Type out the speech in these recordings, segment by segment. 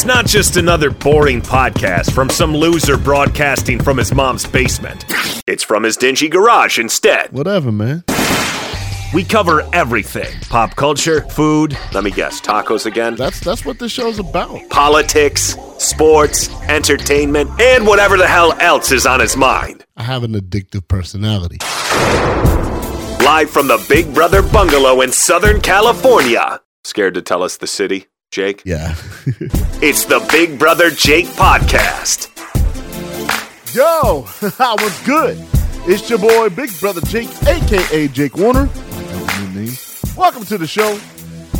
It's not just another boring podcast from some loser broadcasting from his mom's basement. It's from his dingy garage instead. Whatever, man. We cover everything pop culture, food, let me guess, tacos again, That's that's what this show's about. politics, sports, entertainment, and whatever the hell else is on his mind. I have an addictive personality. Live from the Big Brother Bungalow in Southern California. Scared to tell us the city, Jake? Yeah. It's the Big Brother Jake Podcast. Yo, what's good? It's your boy, Big Brother Jake, aka Jake Warner. New name. Welcome to the show.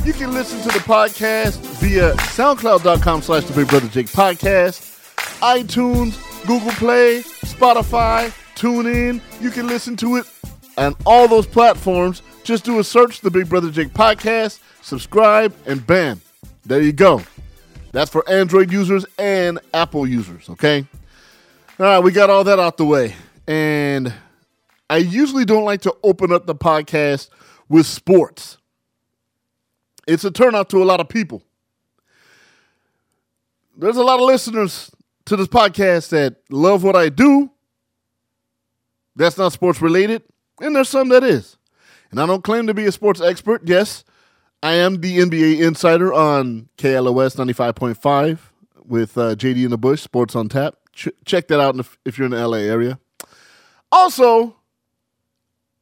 You can listen to the podcast via SoundCloud.com slash the Big Brother Jake Podcast, iTunes, Google Play, Spotify, TuneIn. You can listen to it on all those platforms. Just do a search, the Big Brother Jake Podcast, subscribe, and bam, there you go. That's for Android users and Apple users, okay? All right, we got all that out the way. And I usually don't like to open up the podcast with sports. It's a turnout to a lot of people. There's a lot of listeners to this podcast that love what I do. That's not sports related. And there's some that is. And I don't claim to be a sports expert. Yes, I am the NBA insider on KLOS 95.5 with uh, JD in the Bush, Sports on Tap. Ch- check that out if, if you're in the LA area. Also,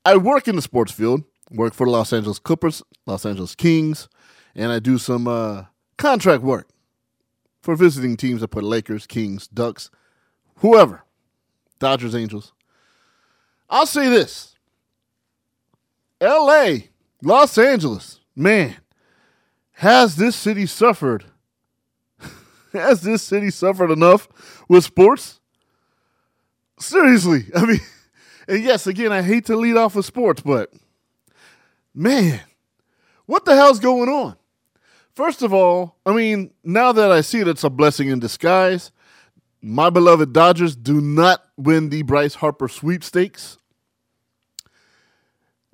I work in the sports field, work for the Los Angeles Clippers, Los Angeles Kings, and I do some uh, contract work for visiting teams. I put Lakers, Kings, Ducks, whoever, Dodgers, Angels. I'll say this LA, Los Angeles, man, has this city suffered? has this city suffered enough with sports? Seriously, I mean, and yes, again, I hate to lead off with sports, but man, what the hell's going on? First of all, I mean, now that I see it, it's a blessing in disguise. My beloved Dodgers do not win the Bryce Harper sweepstakes.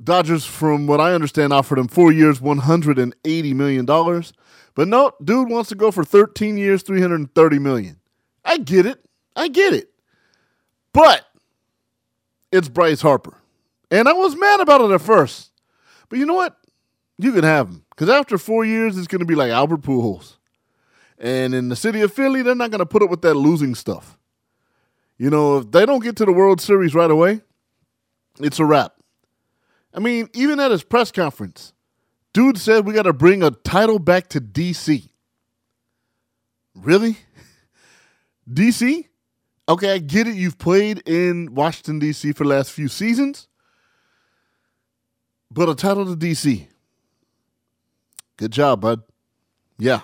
Dodgers, from what I understand, offered him four years, $180 million. But no, dude wants to go for 13 years, 330 million. I get it. I get it. But it's Bryce Harper. And I was mad about it at first. But you know what? You can have him. Because after four years, it's going to be like Albert Pujols. And in the city of Philly, they're not going to put up with that losing stuff. You know, if they don't get to the World Series right away, it's a wrap. I mean, even at his press conference, dude said we got to bring a title back to DC. Really? DC? Okay, I get it. You've played in Washington, D.C. for the last few seasons, but a title to D.C. Good job, bud. Yeah.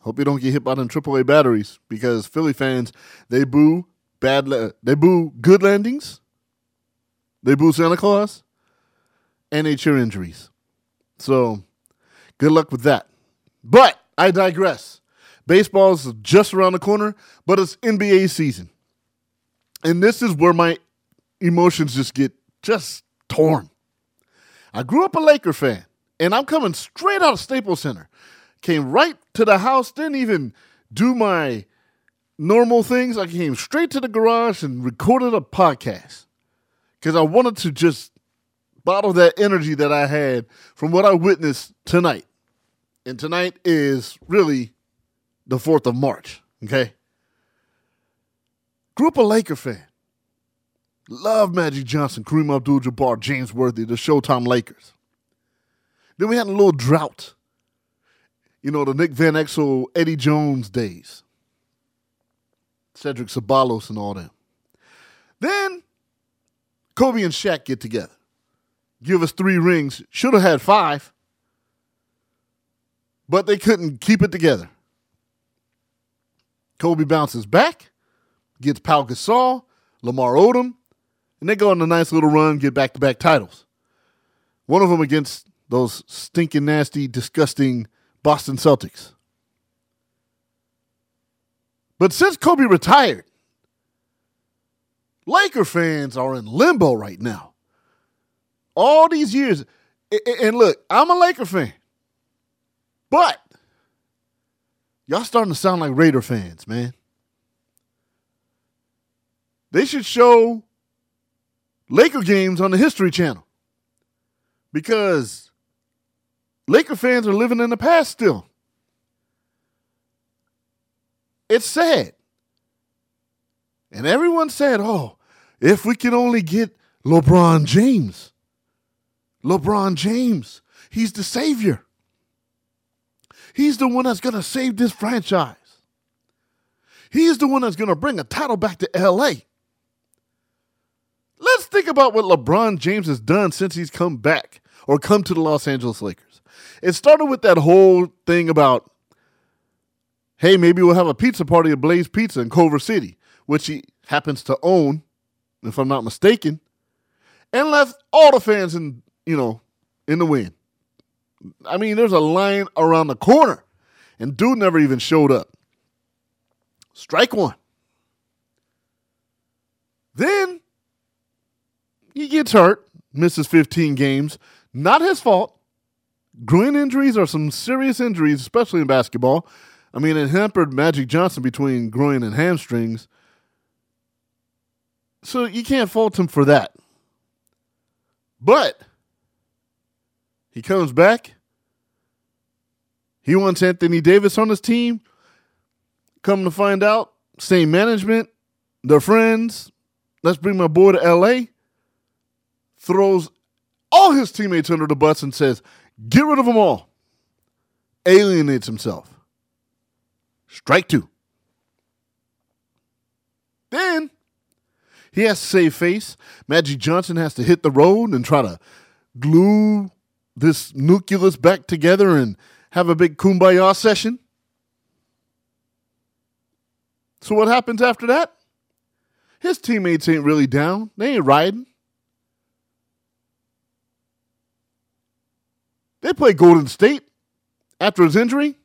Hope you don't get hit by them AAA batteries because Philly fans, they boo bad, la- they boo good landings, they boo Santa Claus, and they cheer injuries. So, good luck with that. But I digress. Baseball's just around the corner, but it's NBA season. And this is where my emotions just get just torn. I grew up a Laker fan, and I'm coming straight out of Staples Center. Came right to the house, didn't even do my normal things. I came straight to the garage and recorded a podcast because I wanted to just bottle that energy that I had from what I witnessed tonight. And tonight is really the 4th of March, okay? Grew up a Laker fan. Love Magic Johnson, Kareem Abdul Jabbar, James Worthy, the Showtime Lakers. Then we had a little drought. You know, the Nick Van Exel, Eddie Jones days. Cedric Ceballos and all them. Then Kobe and Shaq get together. Give us three rings. Should have had five. But they couldn't keep it together. Kobe bounces back, gets Pau Gasol, Lamar Odom, and they go on a nice little run, get back to back titles. One of them against those stinking, nasty, disgusting Boston Celtics. But since Kobe retired, Laker fans are in limbo right now. All these years, and look, I'm a Laker fan, but Y'all starting to sound like Raider fans, man. They should show Laker games on the History Channel because Laker fans are living in the past still. It's sad. And everyone said, oh, if we can only get LeBron James. LeBron James. He's the savior. He's the one that's going to save this franchise. He's the one that's going to bring a title back to LA. Let's think about what LeBron James has done since he's come back or come to the Los Angeles Lakers. It started with that whole thing about, hey, maybe we'll have a pizza party at Blaze Pizza in Culver City, which he happens to own, if I'm not mistaken, and left all the fans in, you know, in the wind. I mean, there's a line around the corner, and dude never even showed up. Strike one. Then he gets hurt, misses 15 games. Not his fault. Groin injuries are some serious injuries, especially in basketball. I mean, it hampered Magic Johnson between groin and hamstrings. So you can't fault him for that. But he comes back. He wants Anthony Davis on his team. Come to find out, same management, they're friends. Let's bring my boy to LA throws all his teammates under the bus and says, Get rid of them all. Alienates himself. Strike two. Then he has to save face. Magic Johnson has to hit the road and try to glue this nucleus back together and have a big kumbaya session. So what happens after that? His teammates ain't really down. They ain't riding. They play Golden State after his injury.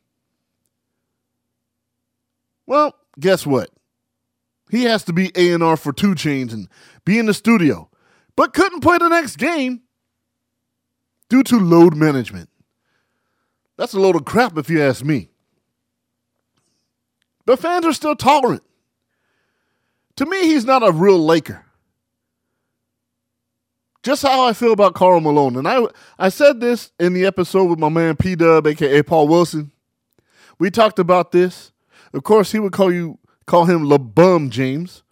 Well, guess what? He has to be A&R for 2 Chainz and be in the studio, but couldn't play the next game due to load management. That's a load of crap if you ask me. But fans are still tolerant. To me, he's not a real Laker just how I feel about Karl Malone. And I I said this in the episode with my man P Dub, aka Paul Wilson. We talked about this. Of course, he would call you call him LeBum James.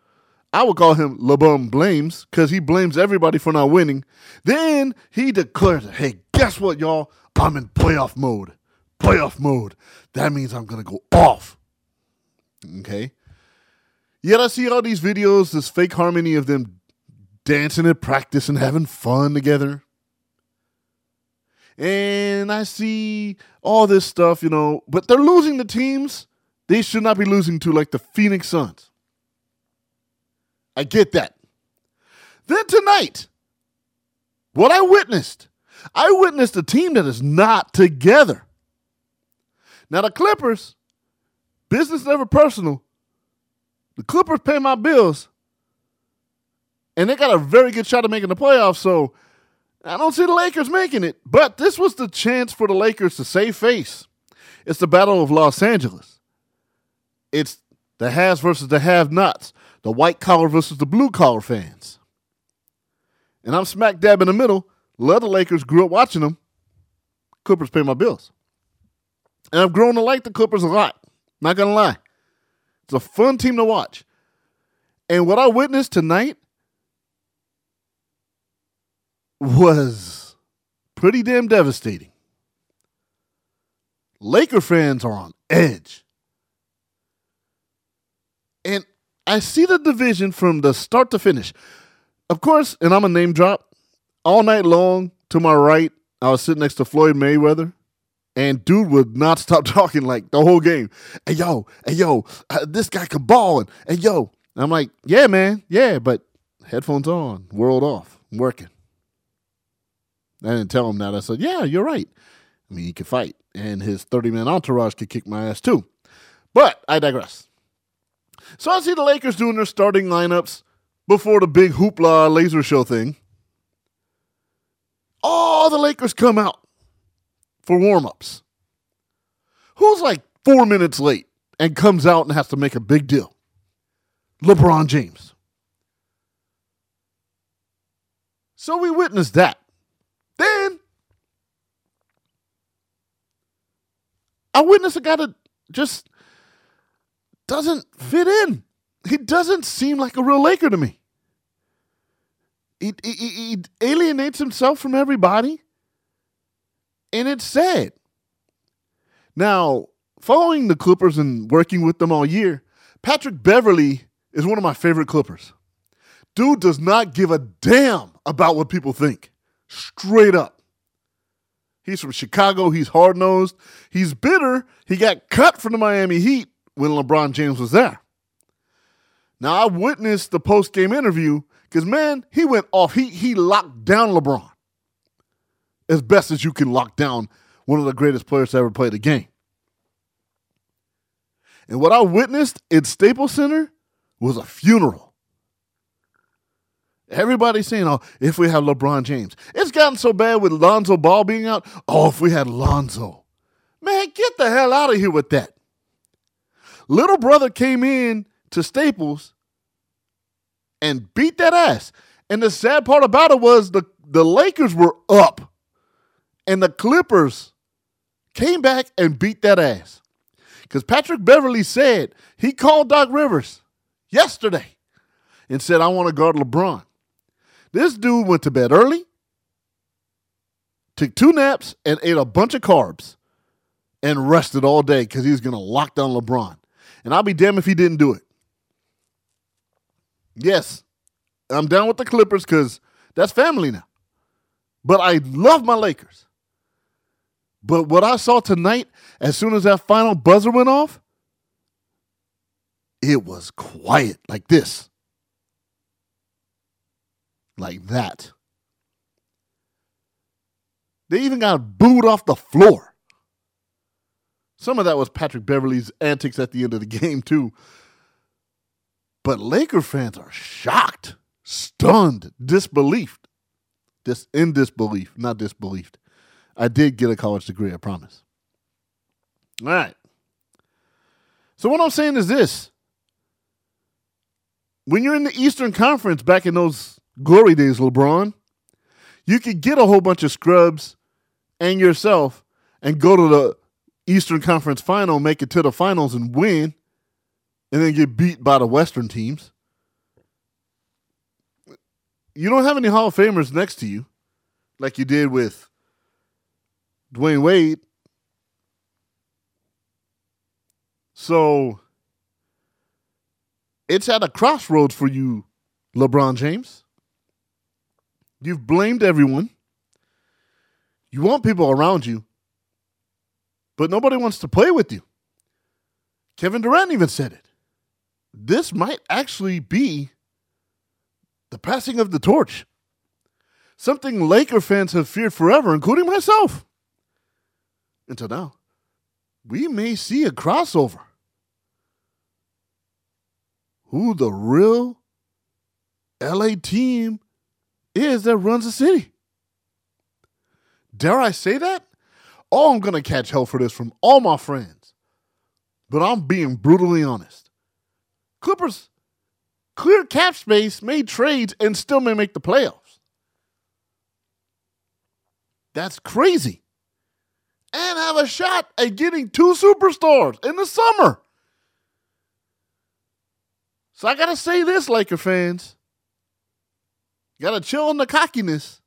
I would call him LeBum Blames because he blames everybody for not winning. Then he declares, hey, guess what, y'all? I'm in playoff mode. Playoff mode. That means I'm gonna go off. Okay. Yet I see all these videos, this fake harmony of them dancing at practice and having fun together. And I see all this stuff, you know, but they're losing the teams they should not be losing to, like the Phoenix Suns. I get that. Then tonight, what I witnessed, I witnessed a team that is not together. Now, the Clippers, business never personal, the Clippers pay my bills, and they got a very good shot of making the playoffs. So I don't see the Lakers making it. But this was the chance for the Lakers to save face. It's the Battle of Los Angeles. It's the has versus the have nots, the white collar versus the blue collar fans. And I'm smack dab in the middle. The Lakers, grew up watching them. Clippers pay my bills. And I've grown to like the Clippers a lot. Not gonna lie. It's a fun team to watch. And what I witnessed tonight was pretty damn devastating. Laker fans are on edge. And I see the division from the start to finish. Of course, and I'm a name drop, all night long to my right, I was sitting next to Floyd Mayweather. And dude would not stop talking like the whole game. Hey yo, hey yo, uh, this guy can ball, and hey yo. And I'm like, yeah, man, yeah, but headphones on, world off, I'm working. I didn't tell him that. I said, yeah, you're right. I mean, he could fight, and his 30 man entourage could kick my ass too. But I digress. So I see the Lakers doing their starting lineups before the big hoopla laser show thing. All the Lakers come out for warm ups. Who's like four minutes late and comes out and has to make a big deal. LeBron James. So we witnessed that. Then I witnessed a guy that just doesn't fit in. He doesn't seem like a real Laker to me. He, he, he alienates himself from everybody, and it's sad. Now, following the Clippers and working with them all year, Patrick Beverley is one of my favorite Clippers. Dude does not give a damn about what people think. Straight up. He's from Chicago. He's hard nosed. He's bitter. He got cut from the Miami Heat when LeBron James was there. Now, I witnessed the post game interview because, man, he went off. He, he locked down LeBron as best as you can lock down one of the greatest players to ever play the game. And what I witnessed in Staples Center was a funeral. Everybody's saying, oh, if we have LeBron James. It's gotten so bad with Lonzo Ball being out. Oh, if we had Lonzo. Man, get the hell out of here with that. Little brother came in to Staples and beat that ass. And the sad part about it was the, the Lakers were up. And the Clippers came back and beat that ass. Because Patrick Beverley said he called Doc Rivers yesterday and said, I want to guard LeBron. This dude went to bed early, took two naps, and ate a bunch of carbs and rested all day because he was going to lock down LeBron. And I'll be damned if he didn't do it. Yes, I'm down with the Clippers because that's family now. But I love my Lakers. But what I saw tonight, as soon as that final buzzer went off, it was quiet like this. Like that. They even got booed off the floor. Some of that was Patrick Beverley's antics at the end of the game, too. But Laker fans are shocked, stunned, disbelieved. This in disbelief, not disbelieved. I did get a college degree, I promise. All right. So what I'm saying is this. When you're in the Eastern Conference back in those glory days, LeBron, you could get a whole bunch of scrubs and yourself and go to the Eastern Conference final, make it to the finals and win, and then get beat by the Western teams. You don't have any Hall of Famers next to you like you did with Dwyane Wade. So it's at a crossroads for you, LeBron James. You've blamed everyone. You want people around you, but nobody wants to play with you. Kevin Durant even said it. This might actually be the passing of the torch. Something Laker fans have feared forever, including myself until now, we may see a crossover. Who the real LA team is that runs the city. Dare I say that? Oh, I'm going to catch hell for this from all my friends. But I'm being brutally honest. Clippers clear cap space, made trades, and still may make the playoffs. That's crazy and have a shot at getting two superstars in the summer. So I gotta say this, Laker fans. Gotta chill on the cockiness.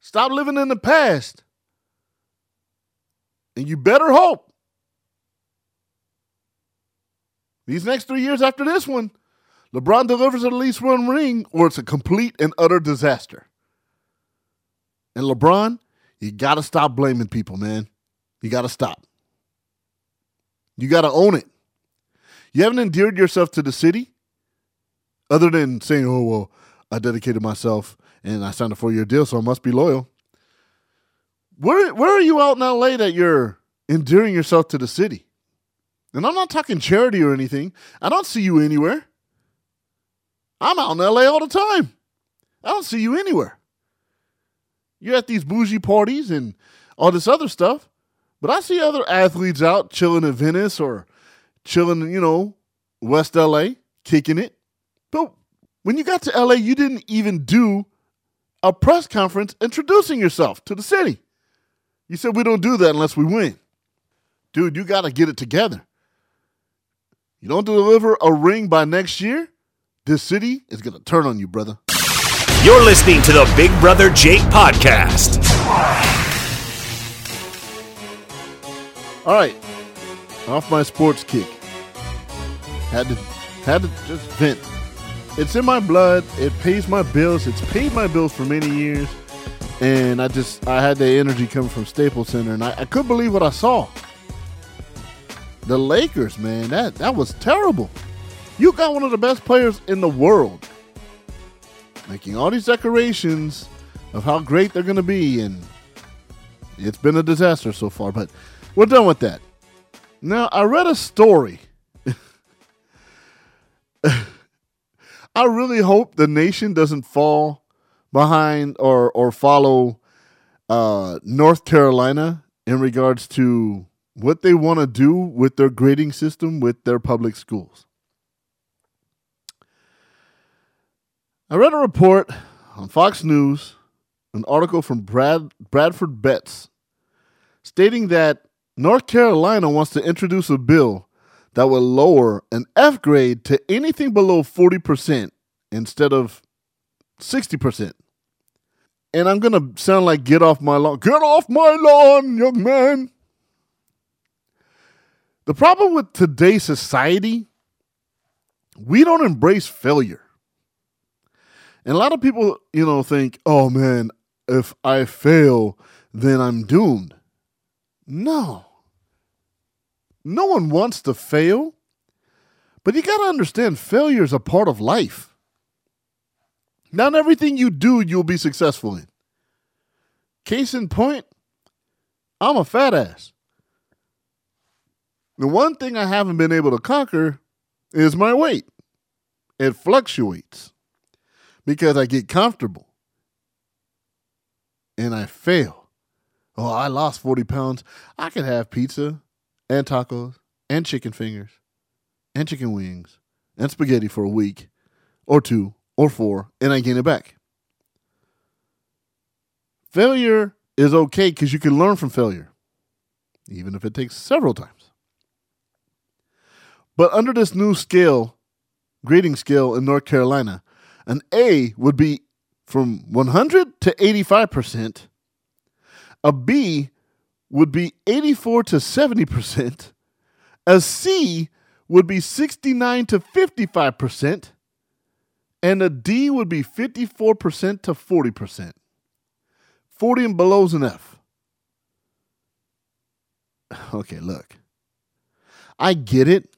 Stop living in the past. And you better hope these next three years after this one, LeBron delivers at least one ring, or it's a complete and utter disaster. And LeBron, you got to stop blaming people, man. You got to stop. You got to own it. You haven't endeared yourself to the city other than saying, oh, well, I dedicated myself and I signed a four year deal, so I must be loyal. Where, where are you out in LA that you're endearing yourself to the city? And I'm not talking charity or anything. I don't see you anywhere. I'm out in LA all the time. I don't see you anywhere. You're at these bougie parties and all this other stuff, But I see other athletes out chilling in Venice or chilling, you know, West LA, kicking it. But when you got to LA, you didn't even do a press conference introducing yourself to the city. You said we don't do that unless we win. Dude, you got to get it together. You don't deliver a ring by next year, this city is going to turn on you, brother. You're listening to the Big Brother Jake podcast. All right, off my sports kick. Had to, had to just vent. It's in my blood. It pays my bills. It's paid my bills for many years, and I just I had the energy coming from Staples Center, and I, I couldn't believe what I saw. The Lakers, man, that that was terrible. You got one of the best players in the world making all these decorations of how great they're going to be, and it's been a disaster so far. But we're done with that. Now, I read a story. I really hope the nation doesn't fall behind or or follow uh, North Carolina in regards to what they want to do with their grading system with their public schools. I read a report on Fox News, an article from Brad Bradford Betts, stating that North Carolina wants to introduce a bill that will lower an F grade to anything below 40% instead of 60%. And I'm going to sound like get off my lawn. Get off my lawn, young man. The problem with today's society, we don't embrace failure. And a lot of people, you know, think, oh man, if I fail, then I'm doomed. No. No one wants to fail, but you got to understand failure is a part of life. Not everything you do, you'll be successful in. Case in point, I'm a fat ass. The one thing I haven't been able to conquer is my weight. It fluctuates because I get comfortable and I fail. Oh, I lost 40 pounds. I can have pizza and tacos and chicken fingers and chicken wings and spaghetti for a week or two or four and I gain it back. Failure is okay because you can learn from failure, even if it takes several times. But under this new scale, grading scale in North Carolina, an A would be from 100 to 85%. A B would be 84 to 70%. A C would be 69 to 55%. And a D would be 54% to 40%. 40 and below is an F. Okay, look. I get it.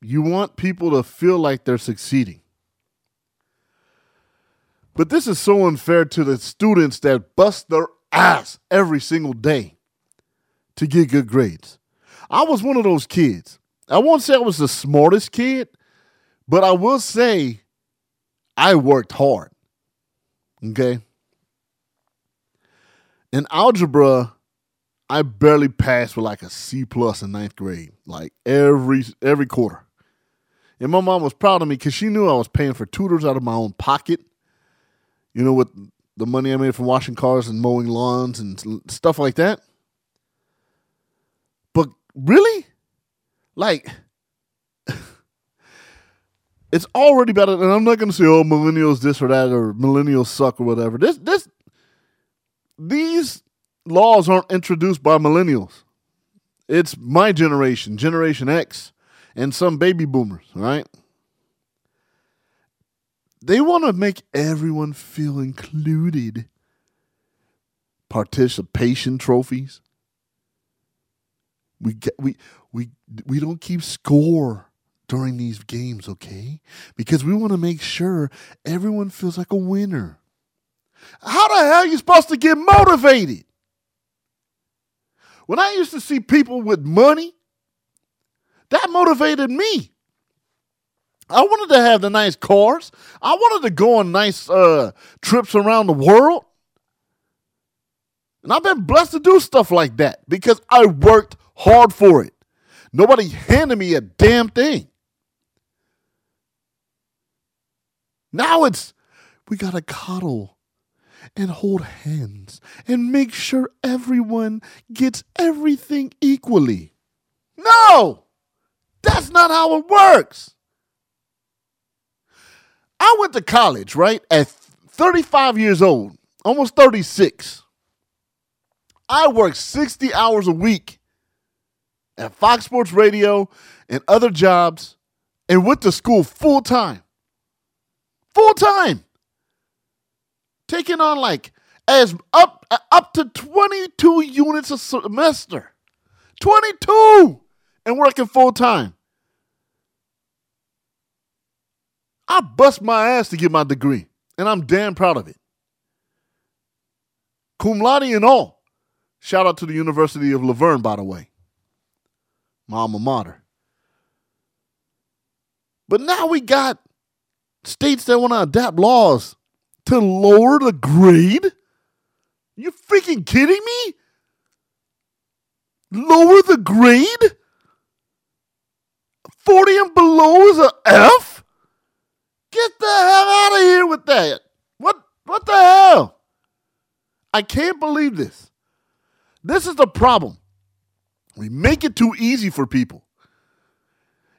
You want people to feel like they're succeeding. But this is so unfair to the students that bust their ass every single day to get good grades. I was one of those kids. I won't say I was the smartest kid, but I will say I worked hard. Okay? In algebra, I barely passed with like a C plus in ninth grade, like every every quarter. And my mom was proud of me because she knew I was paying for tutors out of my own pocket. You know, with the money I made from washing cars and mowing lawns and stuff like that. But really, like, it's already better. And I'm not going to say, oh, millennials this or that or millennials suck or whatever. This, this, these laws aren't introduced by millennials. It's my generation, Generation X, and some baby boomers, right? They want to make everyone feel included. Participation trophies. We get, we we we don't keep score during these games, okay? Because we want to make sure everyone feels like a winner. How the hell are you supposed to get motivated? When I used to see people with money, that motivated me. I wanted to have the nice cars. I wanted to go on nice uh, trips around the world. And I've been blessed to do stuff like that because I worked hard for it. Nobody handed me a damn thing. Now it's, we got to cuddle and hold hands and make sure everyone gets everything equally. No, that's not how it works. I went to college, right, at 35 years old, almost 36. I worked 60 hours a week at Fox Sports Radio and other jobs and went to school full time. Full time. Taking on like as up up to 22 units a semester. 22 and working full time. I bust my ass to get my degree, and I'm damn proud of it. Cum laude and all. Shout out to the University of La Verne, by the way. My alma mater. But now we got states that want to adapt laws to lower the grade? You freaking kidding me? Lower the grade? 40 and below is a F? Get the hell out of here with that. What what the hell? I can't believe this. This is the problem. We make it too easy for people.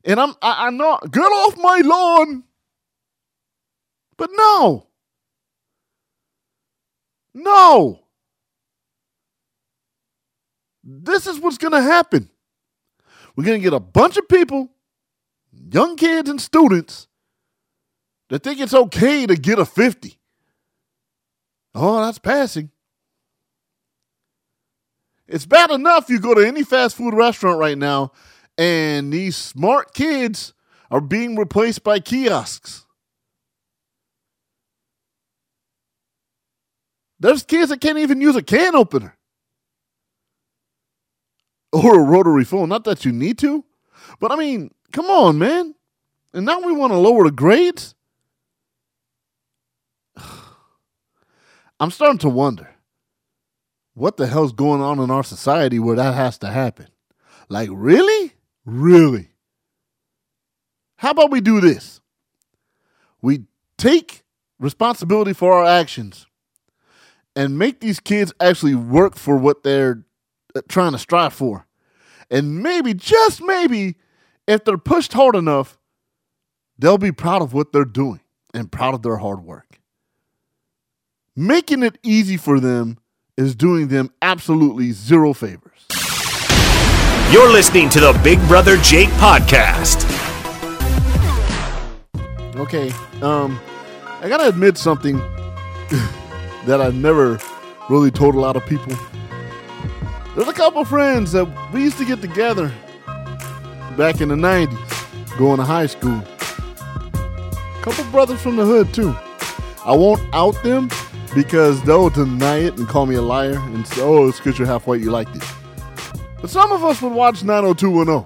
And I'm I, I'm not get off my lawn. But no. No. This is what's going to happen. We're going to get a bunch of people, young kids and students, that think it's okay to get a 50. Oh, that's passing. It's bad enough you go to any fast food restaurant right now and these smart kids are being replaced by kiosks. There's kids that can't even use a can opener or a rotary phone. Not that you need to, but I mean, come on, man. And now we want to lower the grades? I'm starting to wonder what the hell's going on in our society where that has to happen. Like, really? Really? How about we do this? We take responsibility for our actions and make these kids actually work for what they're uh, trying to strive for. And maybe, just maybe, if they're pushed hard enough, they'll be proud of what they're doing and proud of their hard work. Making it easy for them is doing them absolutely zero favors. You're listening to the Big Brother Jake podcast. Okay, um, I gotta admit something that I've never really told a lot of people. There's a couple friends that we used to get together back in the 90s, going to high school. A couple brothers from the hood, too. I won't out them because they'll deny it and call me a liar and say, oh, it's because you're half white, you liked it. But some of us would watch 90210.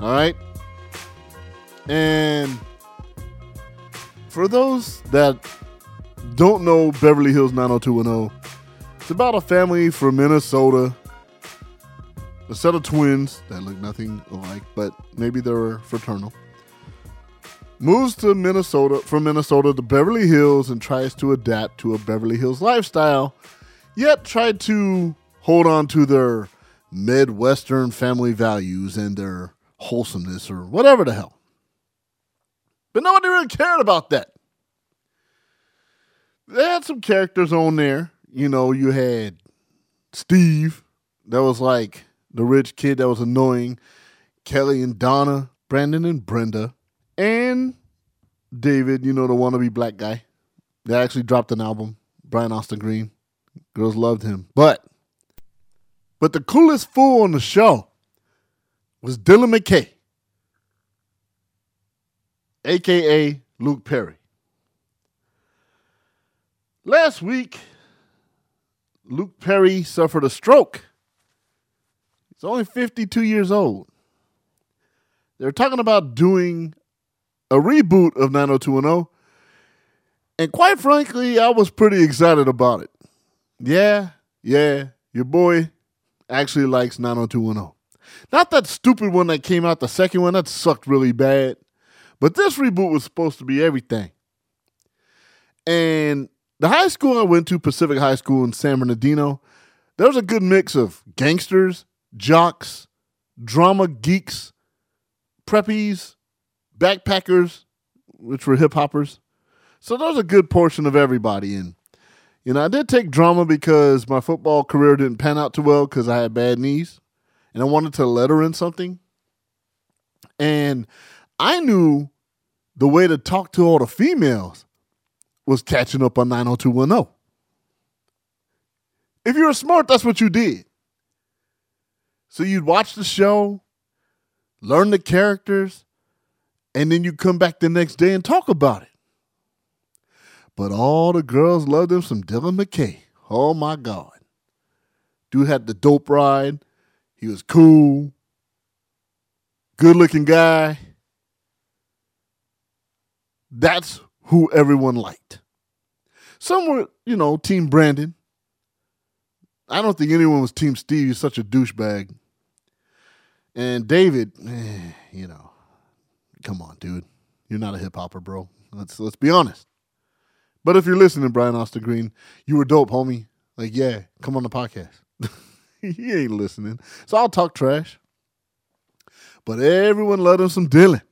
All right? And for those that don't know Beverly Hills 90210, it's about a family from Minnesota, a set of twins that look nothing alike, but maybe they're fraternal. Moves to Minnesota from Minnesota to Beverly Hills and tries to adapt to a Beverly Hills lifestyle, yet tried to hold on to their Midwestern family values and their wholesomeness or whatever the hell. But nobody really cared about that. They had some characters on there. You know, you had Steve, that was like the rich kid that was annoying, Kelly and Donna, Brandon and Brenda, and David, you know, the wannabe black guy. They actually dropped an album, Brian Austin Green. Girls loved him. But but the coolest fool on the show was Dylan McKay, aka Luke Perry. Last week, Luke Perry suffered a stroke. He's only 52 years old. They're talking about doing a reboot of 90210. And quite frankly, I was pretty excited about it. Yeah, yeah, your boy actually likes 90210. Not that stupid one that came out, the second one, that sucked really bad. But this reboot was supposed to be everything. And the high school I went to, Pacific High School in San Bernardino, there was a good mix of gangsters, jocks, drama geeks, preppies, backpackers, which were hip hoppers. So there was a good portion of everybody. in. you know, I did take drama because my football career didn't pan out too well because I had bad knees and I wanted to let her in something. And I knew the way to talk to all the females was catching up on 90210. If you were smart, that's what you did. So you'd watch the show, learn the characters, and then you'd come back the next day and talk about it. But all the girls loved him some Dylan McKay. Oh my God. Dude had the dope ride. He was cool, good looking guy. That's who everyone liked. Some were, you know, Team Brandon. I don't think anyone was Team Steve. He's such a douchebag. And David, eh, you know, come on, dude. You're not a hip hopper, bro. Let's let's be honest. But if you're listening, Brian Austin Green, you were dope, homie. Like, yeah, come on the podcast. he ain't listening. So I'll talk trash. But everyone loved him some Dylan.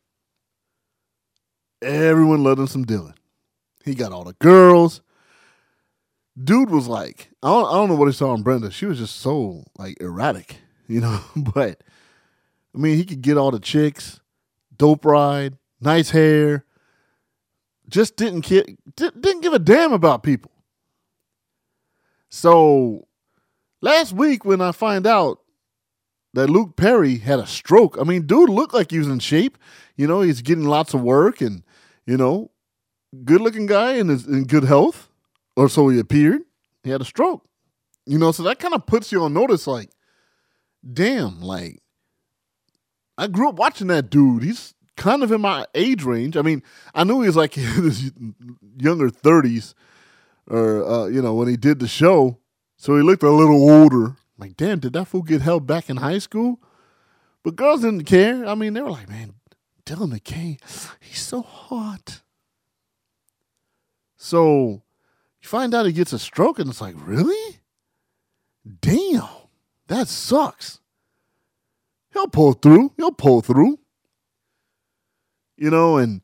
Everyone loved him some Dylan. He got all the girls. Dude was like, I don't, I don't know what he saw in Brenda. She was just so like erratic, you know. but I mean, he could get all the chicks, dope ride, nice hair. Just didn't ki- didn't give a damn about people. So last week when I find out that Luke Perry had a stroke, I mean, dude looked like he was in shape. You know, he's getting lots of work and you know, good looking guy and is in good health, or so he appeared. He had a stroke. You know, so that kind of puts you on notice like, damn, like, I grew up watching that dude. He's kind of in my age range. I mean, I knew he was like in his younger 30s, or, uh, you know, when he did the show. So he looked a little older. Like, damn, did that fool get held back in high school? But girls didn't care. I mean, they were like, man, Dylan McKay, he's so hot. So you find out he gets a stroke, and it's like, really? Damn, that sucks. He'll pull through. He'll pull through. You know, and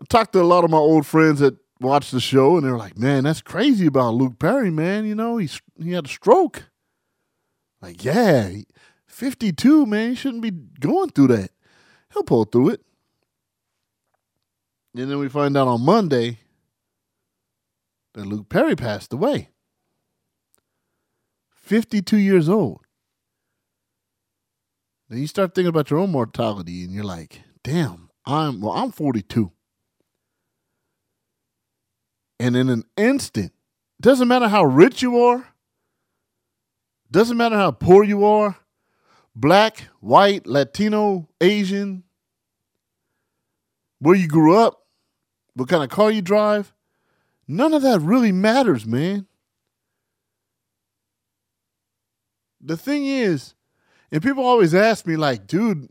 I talked to a lot of my old friends that watched the show, and they were like, "Man, that's crazy about Luke Perry, man. You know, he's he had a stroke. Like, yeah, fifty-two, man. He shouldn't be going through that. He'll pull through it." And then we find out on Monday that Luke Perry passed away. 52 years old. Then you start thinking about your own mortality and you're like, damn, I'm well, I'm 42. And in an instant, doesn't matter how rich you are, doesn't matter how poor you are, black, white, Latino, Asian, where you grew up, what kind of car you drive, none of that really matters, man. The thing is, and people always ask me, like, dude,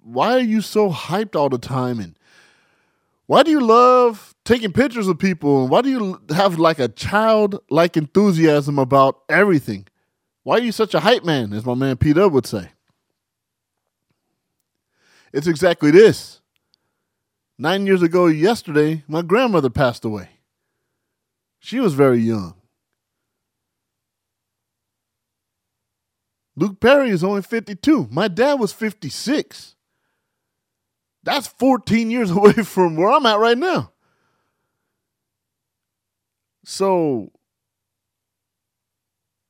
why are you so hyped all the time? And why do you love taking pictures of people? And why do you have like a childlike enthusiasm about everything? Why are you such a hype man, as my man Pete would say? It's exactly this. Nine years ago, yesterday, my grandmother passed away. She was very young. Luke Perry is only 52. My dad was 56. That's 14 years away from where I'm at right now. So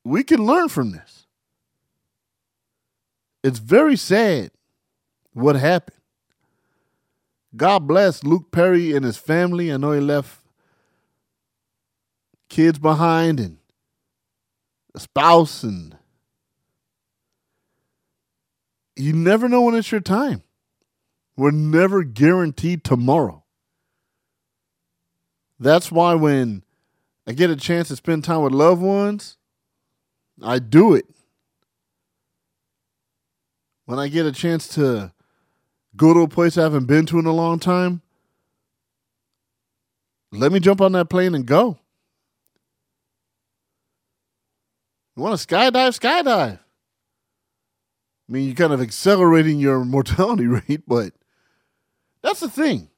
we can learn from this. It's very sad what happened. God bless Luke Perry and his family. I know he left kids behind and a spouse and you never know when it's your time. We're never guaranteed tomorrow. That's why when I get a chance to spend time with loved ones, I do it when I get a chance to go to a place I haven't been to in a long time, let me jump on that plane and go. You want to skydive? Skydive. I mean, you're kind of accelerating your mortality rate, but that's the thing.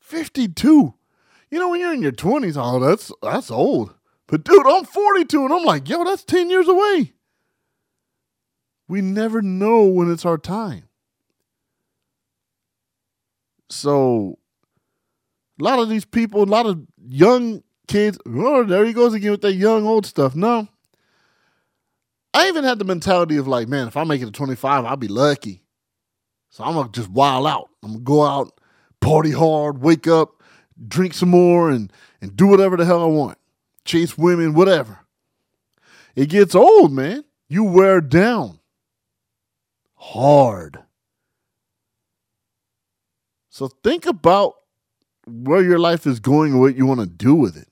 52. You know, when you're in your 20s, oh, that's that's old. But dude, I'm 42 and I'm like, yo, that's 10 years away. We never know when it's our time. So a lot of these people, a lot of young kids, oh, there he goes again with that young old stuff. No. I even had the mentality of like, man, if I make it to 25, I'll be lucky. So I'm gonna just wild out. I'm gonna go out, party hard, wake up, drink some more, and and do whatever the hell I want. Chase women, whatever. It gets old, man. You wear down hard. So think about where your life is going and what you want to do with it.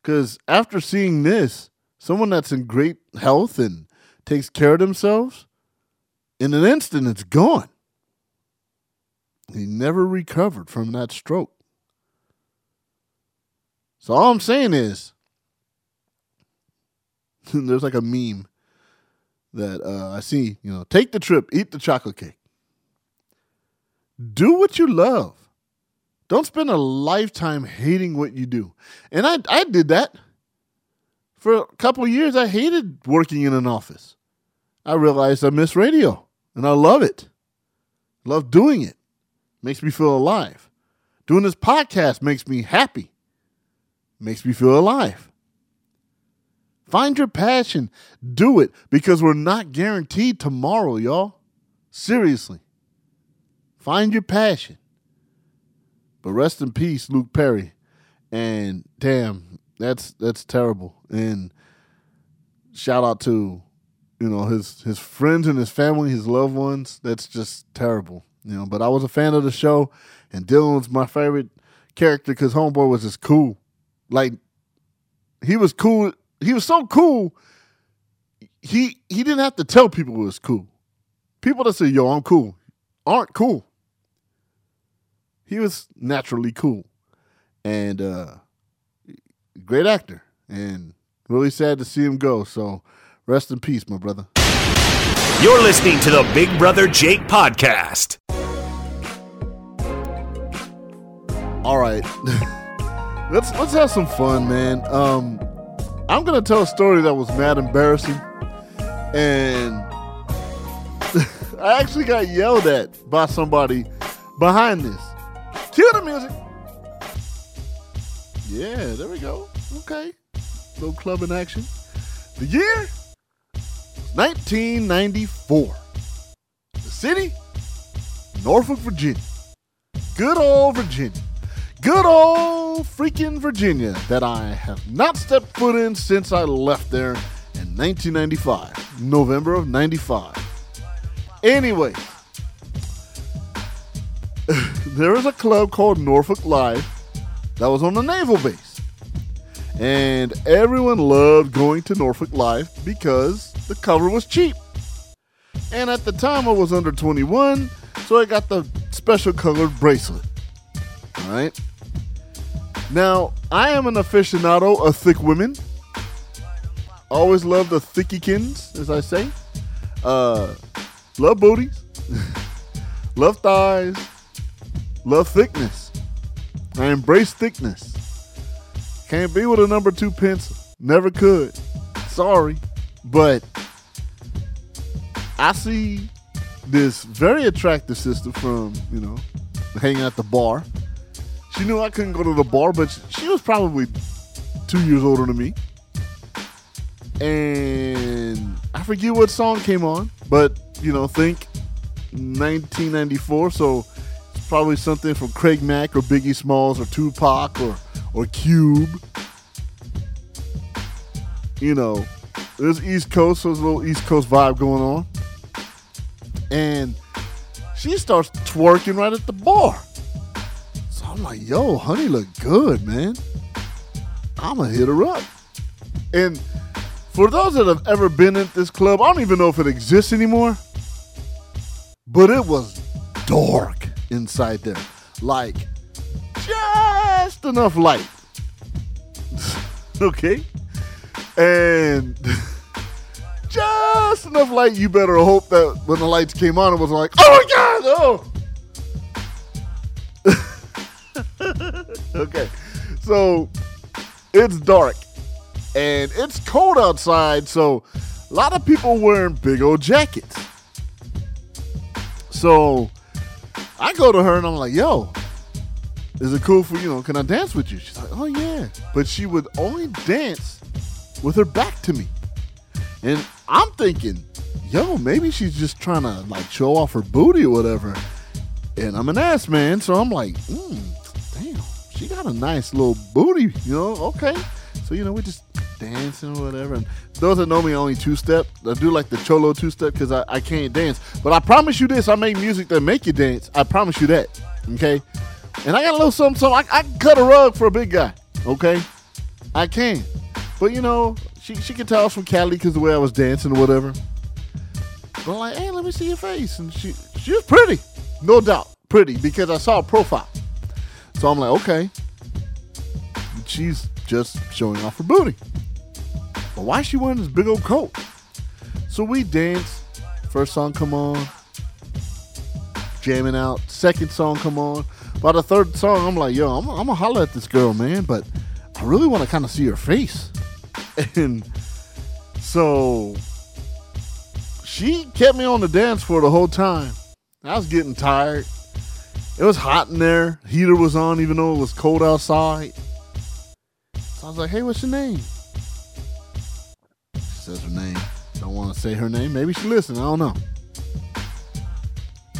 Because after seeing this, someone that's in great health and takes care of themselves, in an instant, it's gone. He never recovered from that stroke. So all I'm saying is, there's like a meme that uh, I see. You know, take the trip, eat the chocolate cake. Do what you love. Don't spend a lifetime hating what you do. And I I did that. For a couple years I hated working in an office. I realized I miss radio and I love it. love doing it. Makes me feel alive. Doing this podcast makes me happy. Makes me feel alive. Find your passion. Do it because we're not guaranteed tomorrow, y'all. Seriously. Find your passion. But rest in peace, Luke Perry. And damn, that's that's terrible. And shout out to you know his his friends and his family, his loved ones. That's just terrible. You know, but I was a fan of the show, and Dylan's my favorite character because Homeboy was just cool. Like he was cool. He was so cool. He he didn't have to tell people it was cool. People that say, "Yo, I'm cool," aren't cool he was naturally cool and uh, great actor. And really sad to see him go. So rest in peace, my brother. You're listening to the Big Brother Jake podcast. All right. let's let's have some fun, man. Um I'm gonna tell a story that was mad embarrassing. And I actually got yelled at by somebody behind this. Cue the music. Yeah, there we go. Okay. Little club in action. The year 1994. The city Norfolk, Virginia. Good old Virginia. Good old freaking Virginia that I have not stepped foot in since I left there in 1995, November of 95. Anyway, there was a club called Norfolk Life that was on the naval base. And everyone loved going to Norfolk Life because the cover was cheap. And at the time I was under 21, so I got the special colored bracelet. All right. Now, I am an aficionado of thick women. Always love the thickykins, as I say. Uh, love booties, love thighs, Love thickness. I embrace thickness. Can't be with a number two pencil. Never could. Sorry. But I see this very attractive sister from, you know, hanging at the bar. She knew I couldn't go to the bar, but she was probably two years older than me. And I forget what song came on, but, you know, think 1994. So probably something from Craig Mack or Biggie Smalls or Tupac or or Cube. You know, there's East Coast, so there's a little East Coast vibe going on. And she starts twerking right at the bar. So I'm like, yo, honey look good, man. I'ma hit her up. And For those that have ever been at this club, I don't even know if it exists anymore, but it was dark inside there. Like, just enough light. okay? And just enough light, you better hope that when the lights came on, it was like, oh my God, oh. okay. So it's dark and it's cold outside, so a lot of people wearing big old jackets. So I go to her and I'm like, yo, is it cool for you know, can I dance with you? She's like, oh yeah. But she would only dance with her back to me. And I'm thinking, yo, maybe she's just trying to like show off her booty or whatever. And I'm an ass man, so I'm like, mm, damn, she got a nice little booty, you know, okay. So, you know, we just dancing or whatever. And those that know me, only two step. I do like the cholo two step because I, I can't dance. But I promise you this: I make music that make you dance. I promise you that. Okay. And I got a little something. something. I, I can cut a rug for a big guy. Okay. I can. But you know, she she could tell was from Cali because the way I was dancing or whatever. But I'm like, hey, let me see your face, and she she was pretty, no doubt, pretty because I saw a profile. So I'm like, okay. She's just showing off her booty. But why she wearing this big old coat? So we dance. First song come on. Jamming out. Second song come on. By the third song, I'm like, yo, I'm, I'm gonna holler at this girl, man, but I really want to kind of see her face. And so she kept me on the dance floor the whole time. I was getting tired. It was hot in there. Heater was on, even though it was cold outside. I was like, hey, what's your name? She says her name. Don't want to say her name. Maybe she listened. I don't know.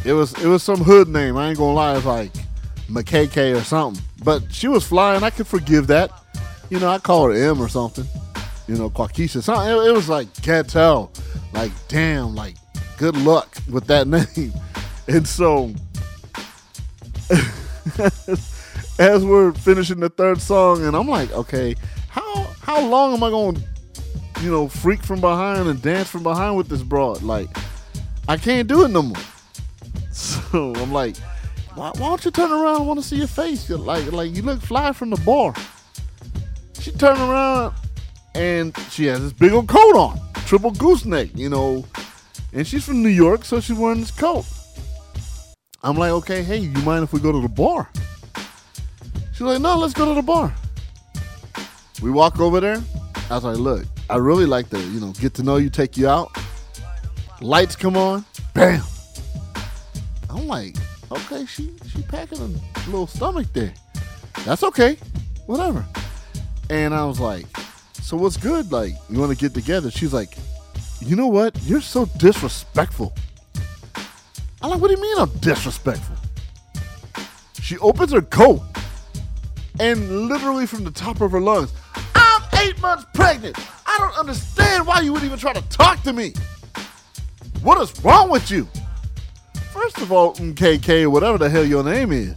It was it was some hood name. I ain't gonna lie. It's like McKK or something. But she was flying. I could forgive that. You know, I call her M or something. You know, Quakisha. Something. It, it was like can't tell. Like damn. Like good luck with that name. And so, as we're finishing the third song, and I'm like, okay, how how long am I to, you know, freak from behind and dance from behind with this broad? Like, I can't do it no more. So I'm like, why, why don't you turn around? I want to see your face. You're like, like you look fly from the bar. She turned around and she has this big old coat on, triple gooseneck, you know, and she's from New York, so she's wearing this coat. I'm like, okay, hey, you mind if we go to the bar? She's like, no, let's go to the bar. We walk over there. As I was like, look, I really like to, you know, get to know you, take you out. Lights come on, bam. I'm like, okay, she she packing a little stomach there. That's okay, whatever. And I was like, so what's good? Like, you want to get together? She's like, you know what? You're so disrespectful. I'm like, what do you mean I'm disrespectful? She opens her coat and literally from the top of her lungs, I'm eight months pregnant. I don't understand why you would even try to talk to me. What is wrong with you? First of all, mm, MKK, whatever the hell your name is,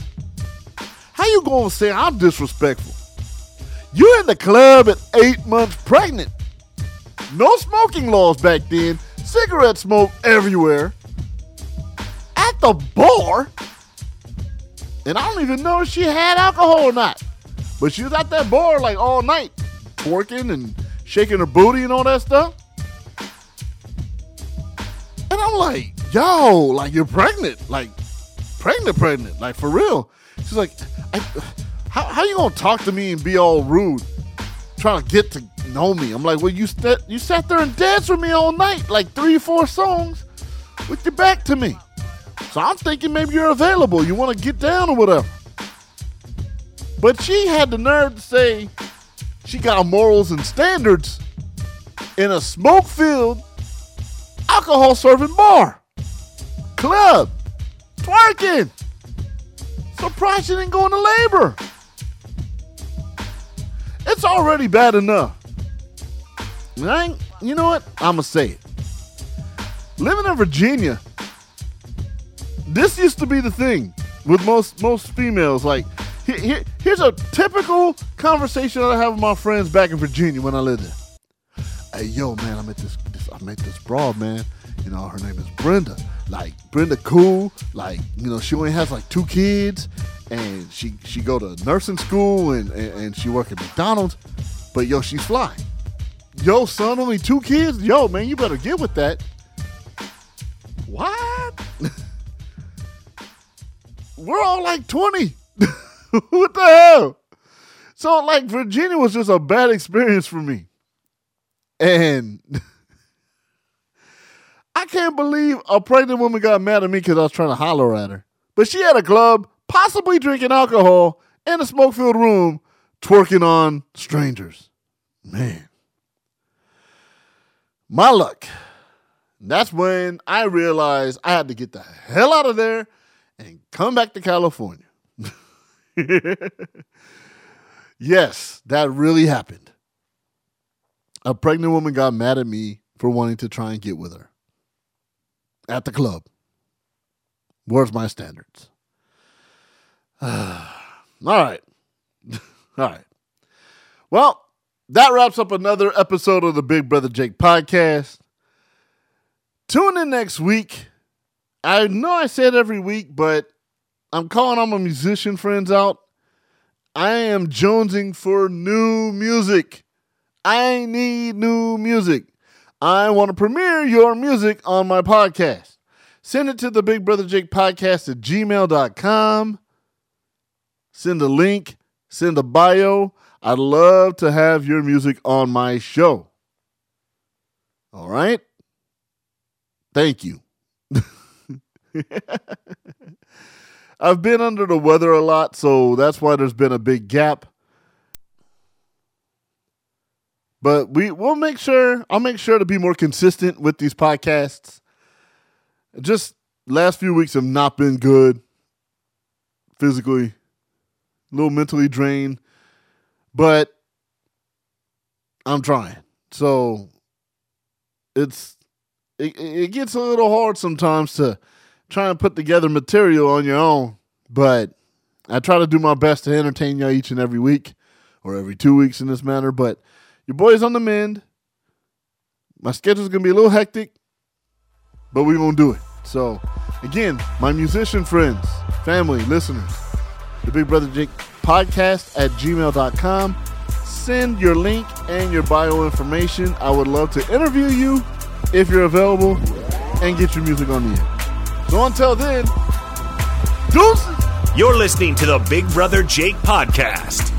how you gonna say I'm disrespectful? You're in the club at eight months pregnant. No smoking laws back then. Cigarette smoke everywhere. At the bar. And I don't even know if she had alcohol or not. But she was at that bar like all night, twerking and shaking her booty and all that stuff. And I'm like, yo, like you're pregnant, like pregnant, pregnant, like for real. She's like, how how you gonna talk to me and be all rude, trying to get to know me? I'm like, well, you st- you sat there and danced with me all night, like three four songs, with your back to me. So I'm thinking maybe you're available. You want to get down or whatever. But she had the nerve to say she got morals and standards in a smoke filled, alcohol serving bar, club, twerking. Surprised she didn't go into labor. It's already bad enough. And I you know what? I'm going to say it. Living in Virginia, this used to be the thing with most most females. Like, here, here, here's a typical conversation that I have with my friends back in Virginia when I lived there. hey, yo, man, I met this, this I met this broad, man. You know, her name is Brenda. Like Brenda, cool. Like you know, she only has like two kids, and she she go to nursing school and and, and she work at McDonald's. But yo, she's fly. Yo, son, only two kids. Yo, man, you better get with that. What? We're all like twenty. what the hell? So like Virginia was just a bad experience for me. And I can't believe a pregnant woman got mad at me because I was trying to holler at her. But she had a club, possibly drinking alcohol, in a smoke filled room, twerking on strangers. Man. My luck. That's when I realized I had to get the hell out of there and come back to California. yes, that really happened. A pregnant woman got mad at me for wanting to try and get with her at the club. Where's my standards? All right. All right. Well, that wraps up another episode of the Big Brother Jake podcast. Tune in next week. I know I said every week, but I'm calling all my musician friends out. I am jonesing for new music. I need new music. I want to premiere your music on my podcast. Send it to the Big Brother Jake podcast at gmail.com. Send a link, send a bio. I'd love to have your music on my show. All right? Thank you. I've been under the weather a lot, so that's why there's been a big gap. But we will make sure I'll make sure to be more consistent with these podcasts. Just last few weeks have not been good physically, a little mentally drained, but I'm trying. So it's it, it gets a little hard sometimes to try and put together material on your own, but I try to do my best to entertain y'all each and every week or every two weeks in this manner. But your boy's on the mend. My schedule's gonna be a little hectic, but we're gonna do it. So, again, my musician friends, family, listeners, the Big Brother Jake podcast at gmail.com. Send your link and your bio information. I would love to interview you if you're available and get your music on the air. So until then, deuces. You're listening to the Big Brother Jake podcast.